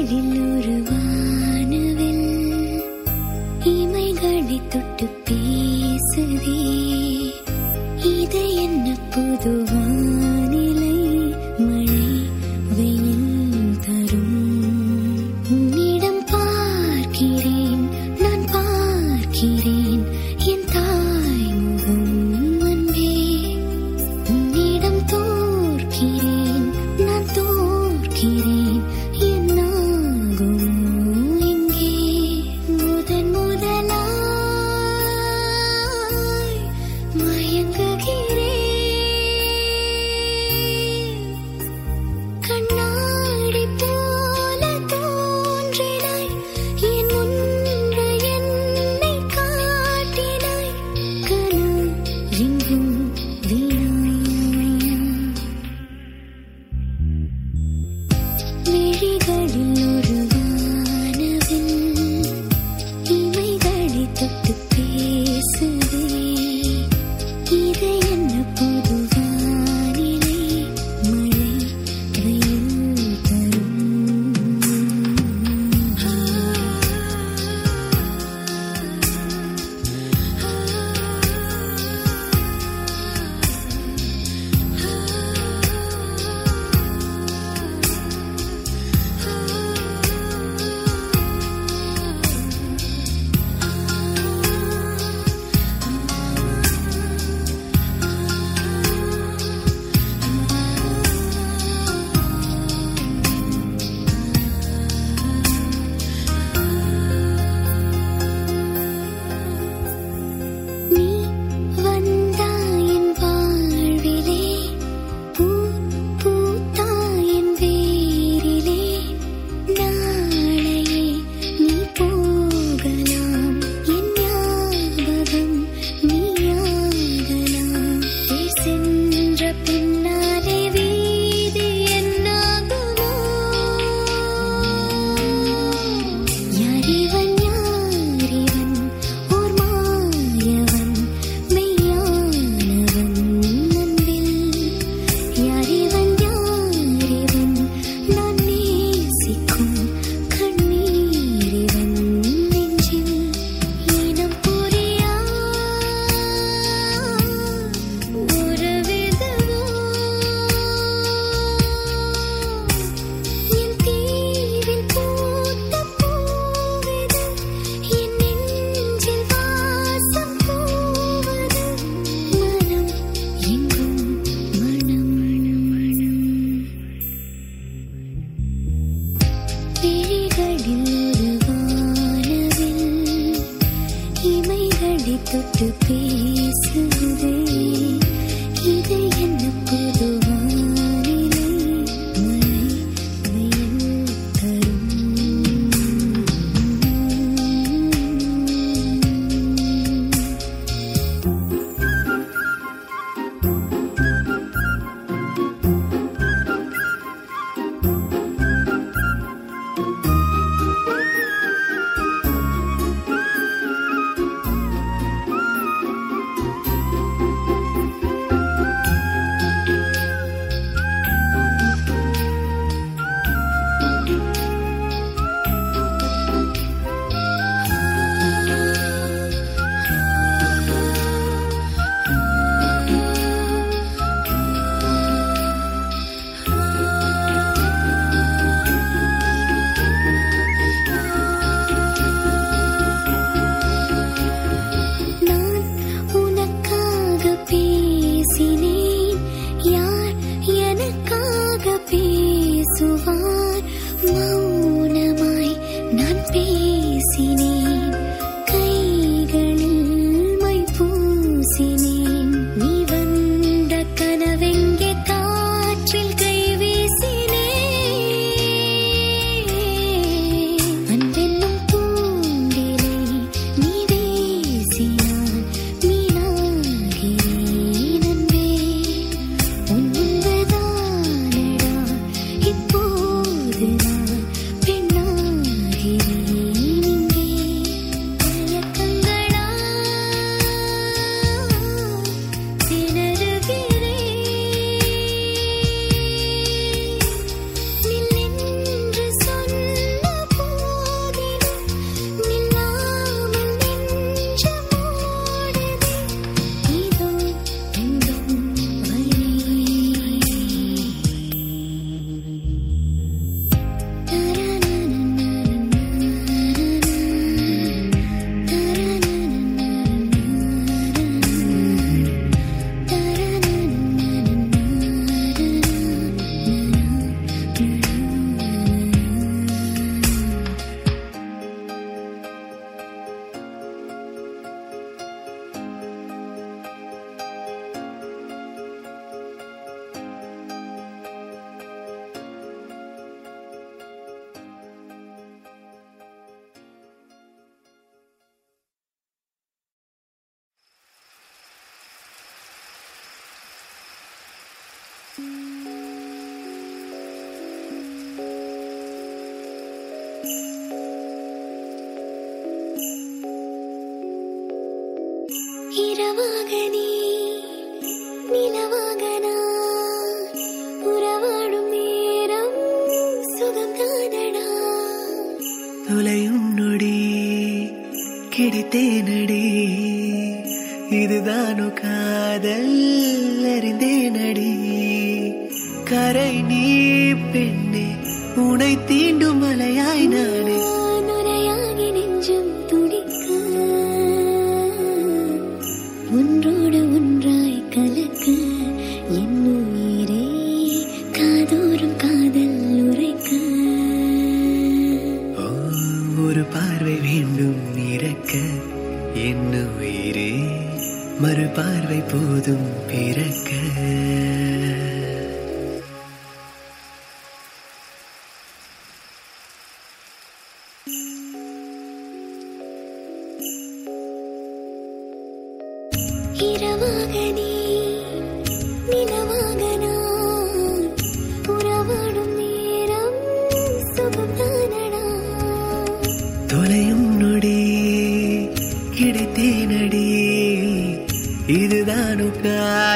விழிகளில் ஒரு வானவில் இமைகளை தொட்டு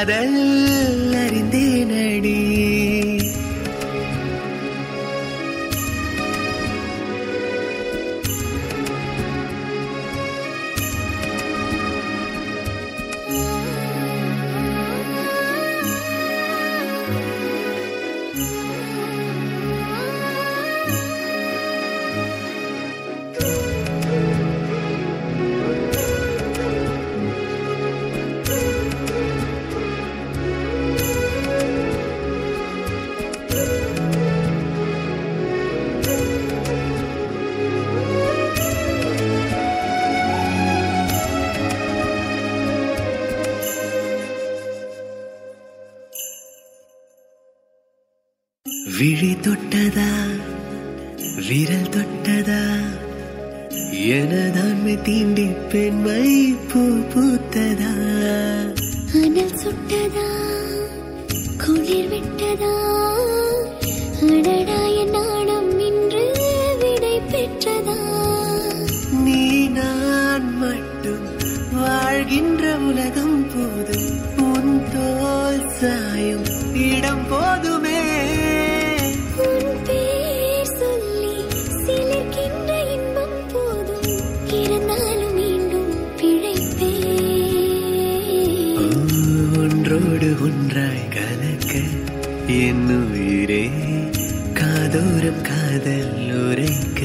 காதல் ஒன்றாய் கலக்க என் உயிரே காதோரம் காதல் உரைக்க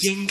வீதியில்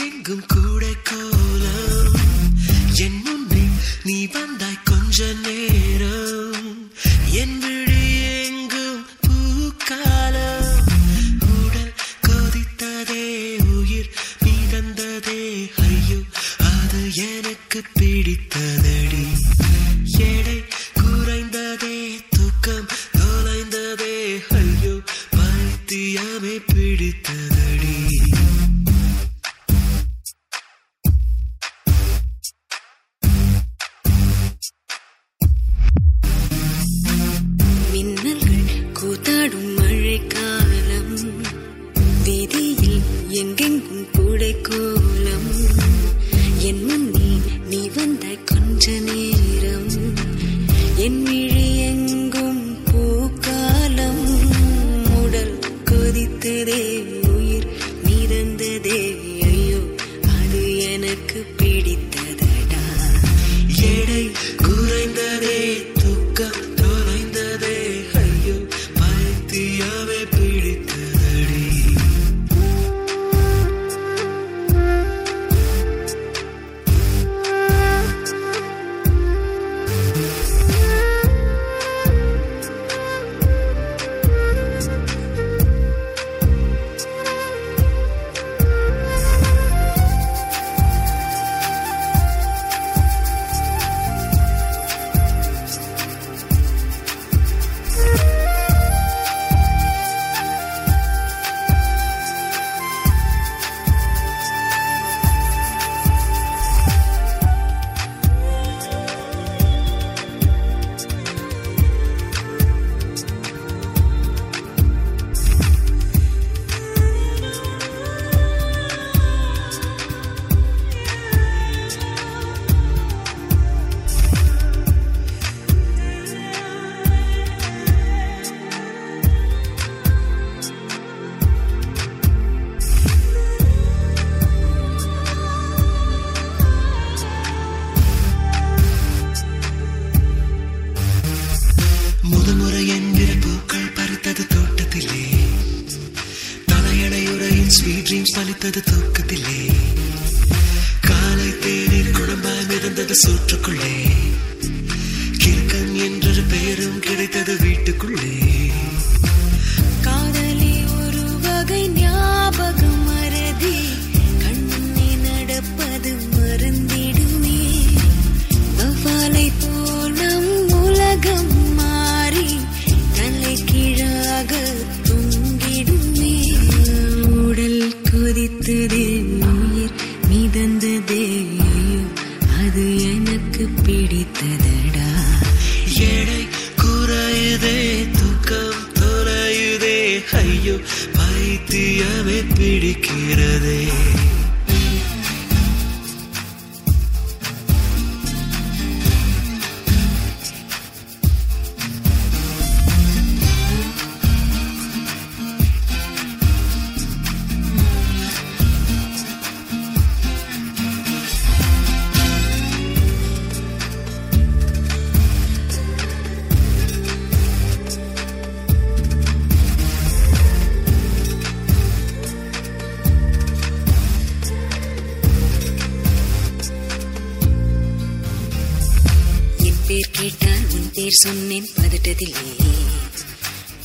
சொன்னேன் பதட்டதிலே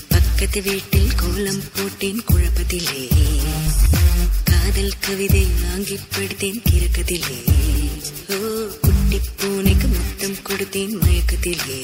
பக்கத்து வீட்டில் கோலம் போட்டேன் குழப்பத்திலே. காதல் கவிதை வாங்கி படுத்தேன் கிறக்கத்திலே. ஓ குட்டி பூனைக்கு முத்தம் கொடுத்தேன் மயக்கத்திலே.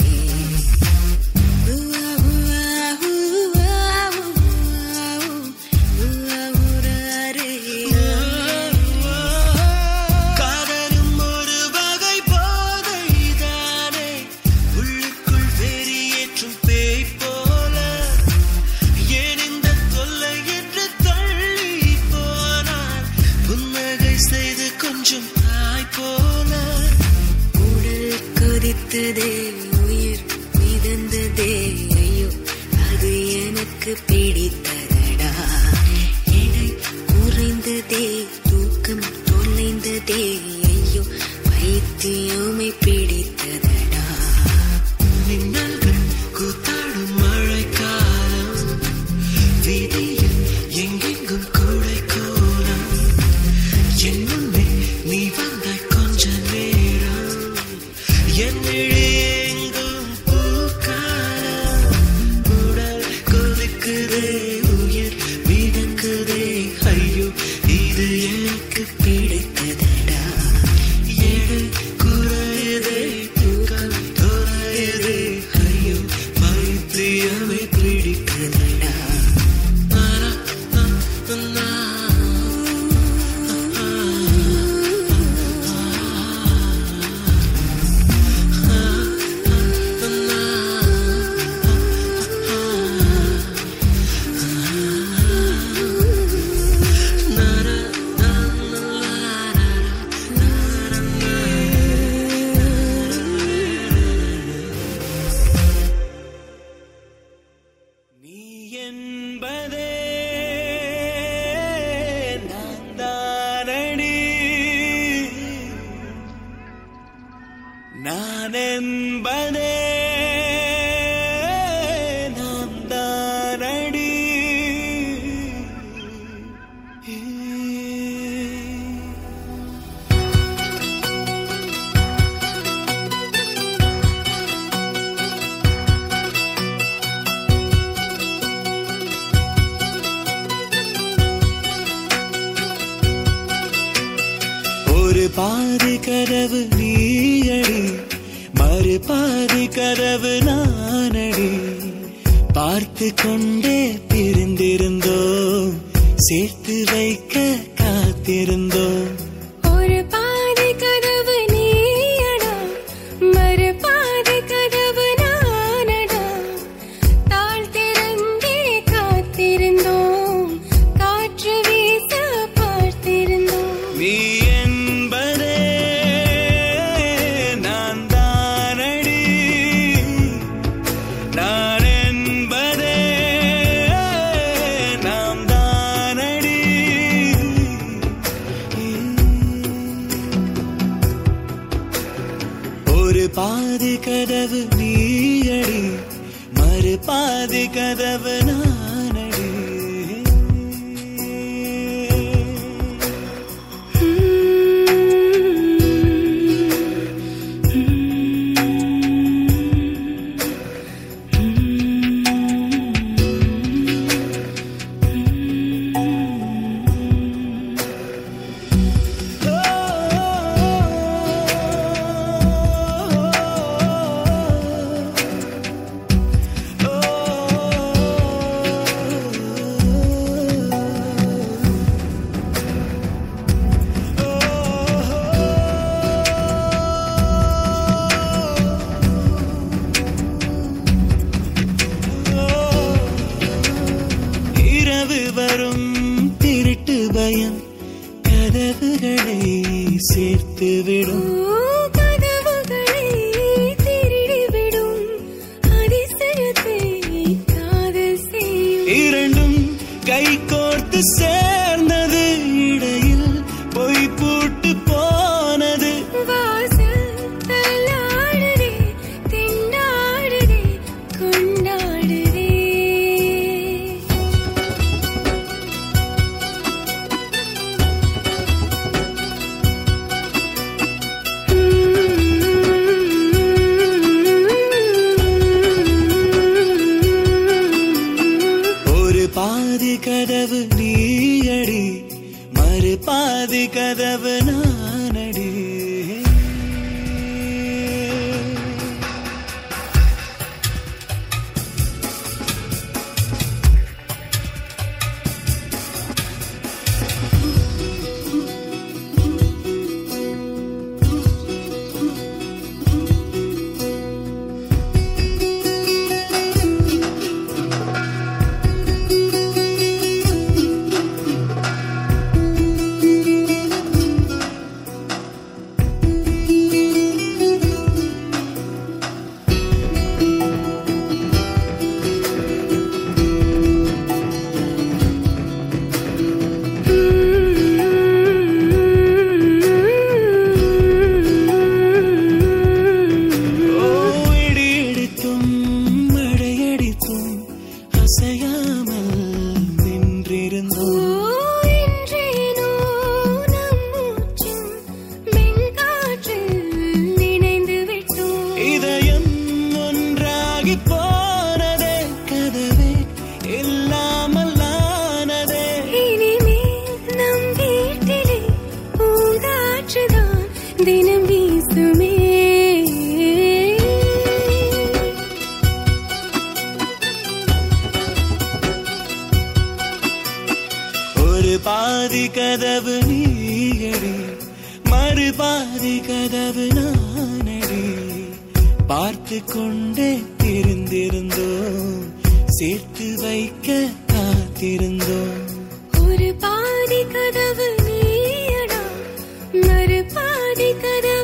கதவு நீயடி. மறுபாதி கதவு நான் பாதி கதவு நான் कदा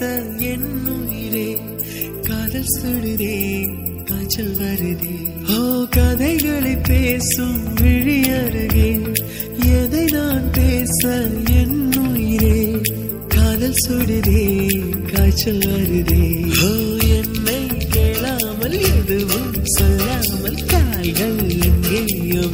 பேச என்னுயிரே காதல் சுடுதே காய்ச்சல் வருதே. ஓ கதைகளை பேசும் விழி அருகே எதை நான் பேச என்னுயிரே காதல் சுடுதே காய்ச்சல் வருதே. ஓ என்னை கேளாமல் எதுவும் சொல்லாமல் கால்கள் எங்கேயோ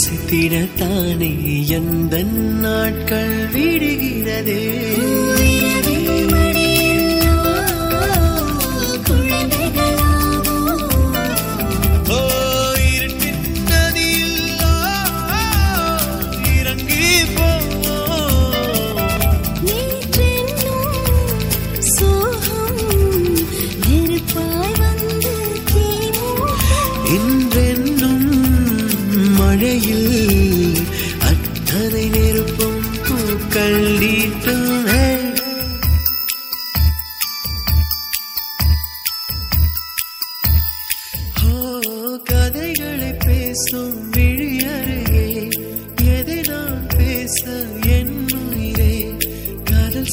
മനസ്സിൽ തിടത്താൻ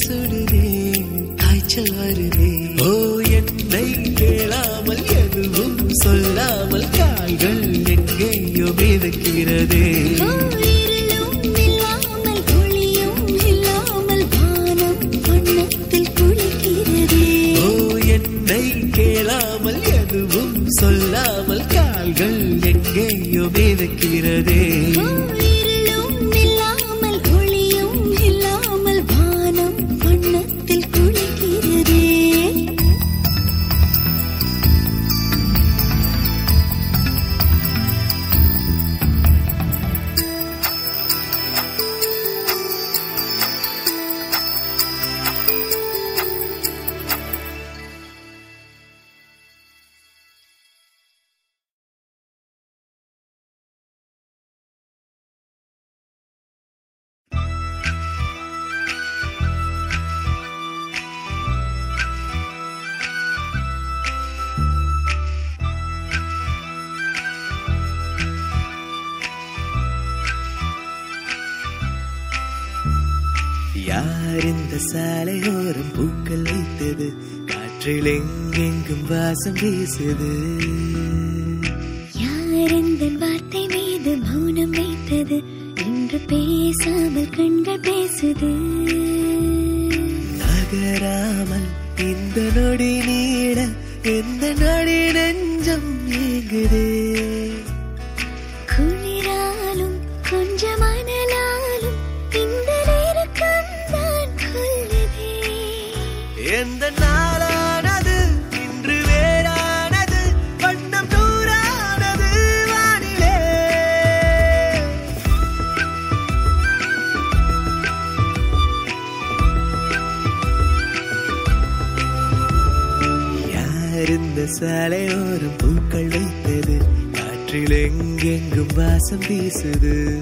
சுடுதே காய்ச்சல் வருதே. ஓ என்னை கேளாமல் எதுவும் சொல்லாமல் கால்கள் எங்கேயோ மிதக்கிறதே. பேசியது. யார் இந்த வார்த்தை மீது மௌனம் வைத்தது? இன்று பேசாமல் கண்கள் பேசுது. நகராமல் இந்த நொடி நீட எந்த நொடி நெஞ்சம் ஏங்குது குளிராலும் கொஞ்சம் மணலாலும் இந்த நேரம் எந்த சாலை ஒரு பூக்கள் வைத்தது. காற்றில் எங்கெங்கும் வாசம் வீசுது.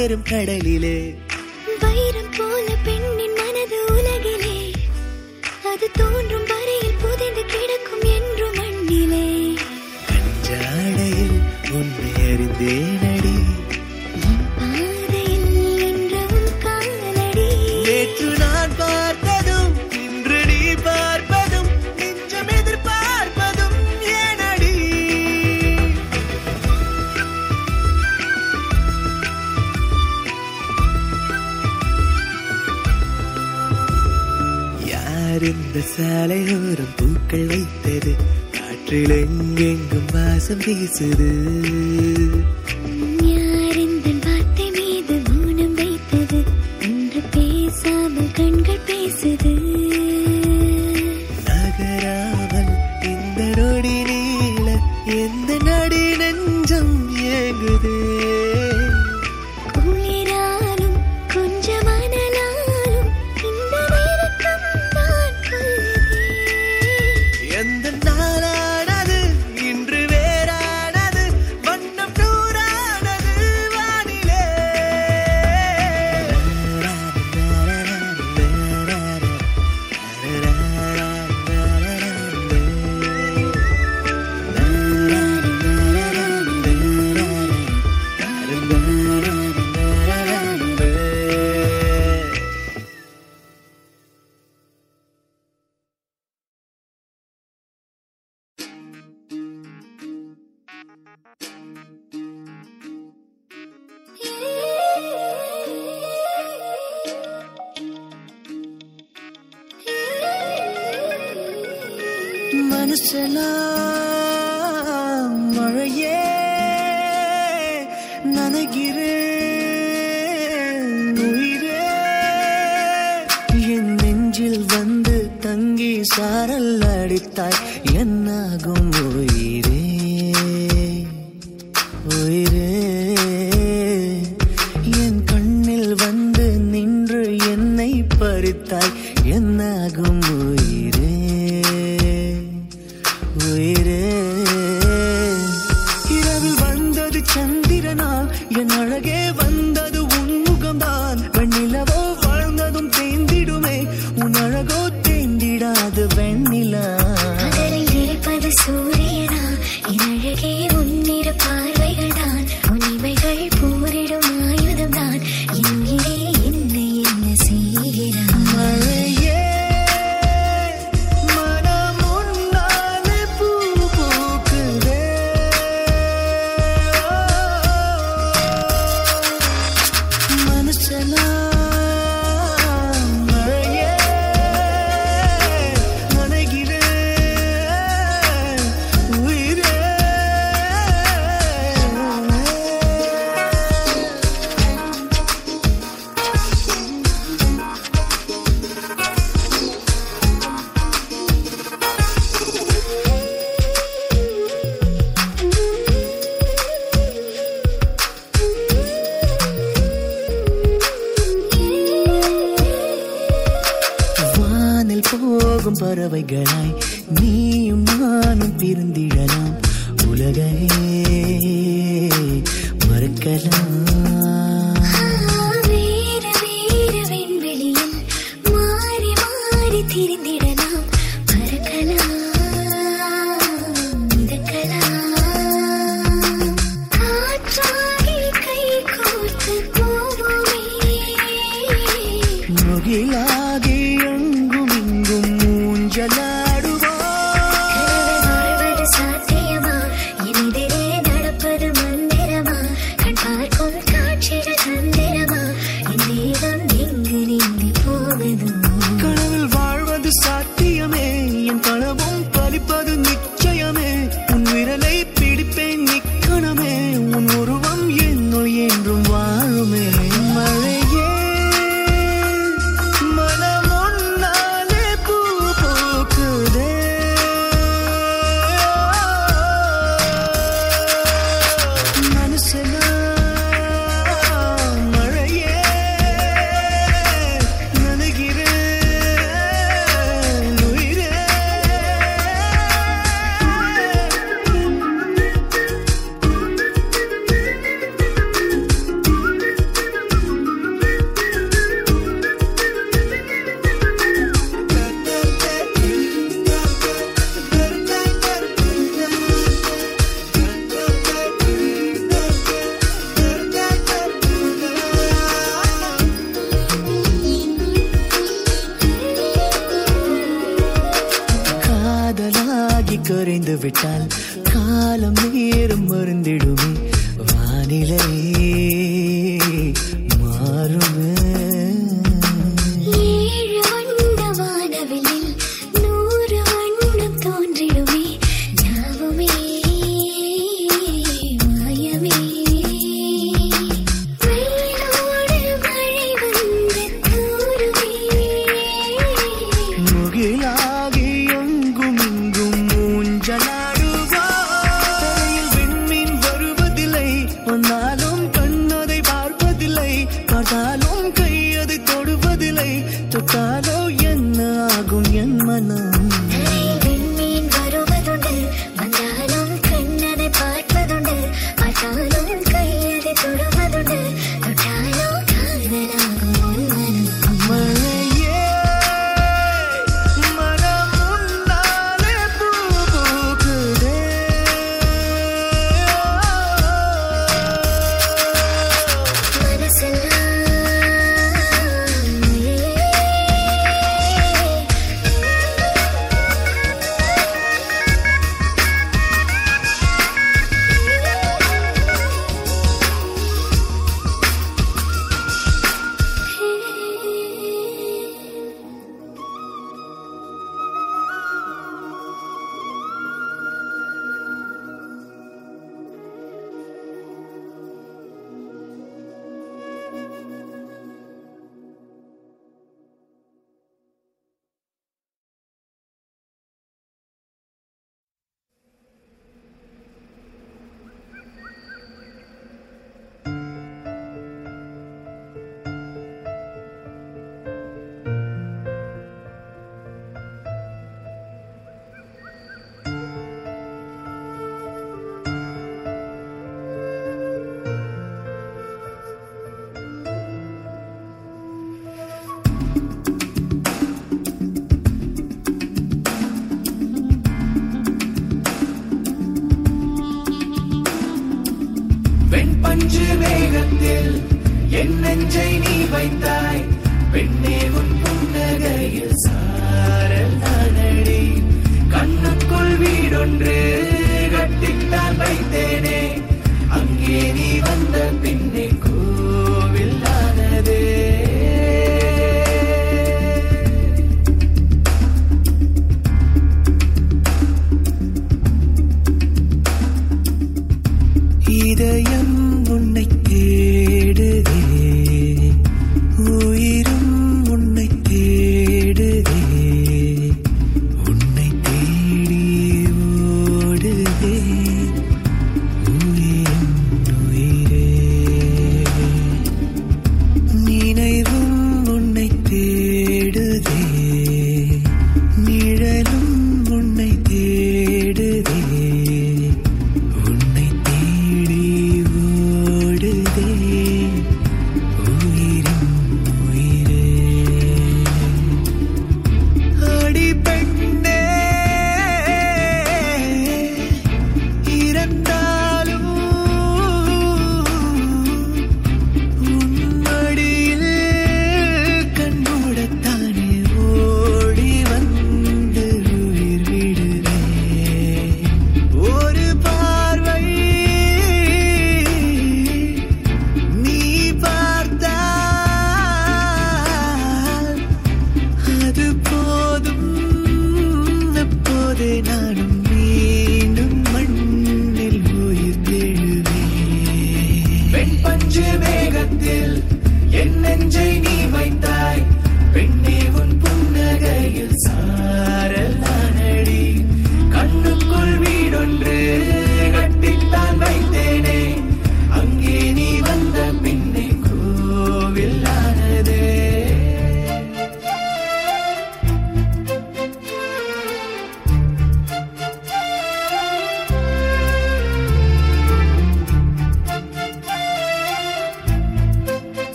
சேரும் கடலிலே. it. அழகே உன்னிரு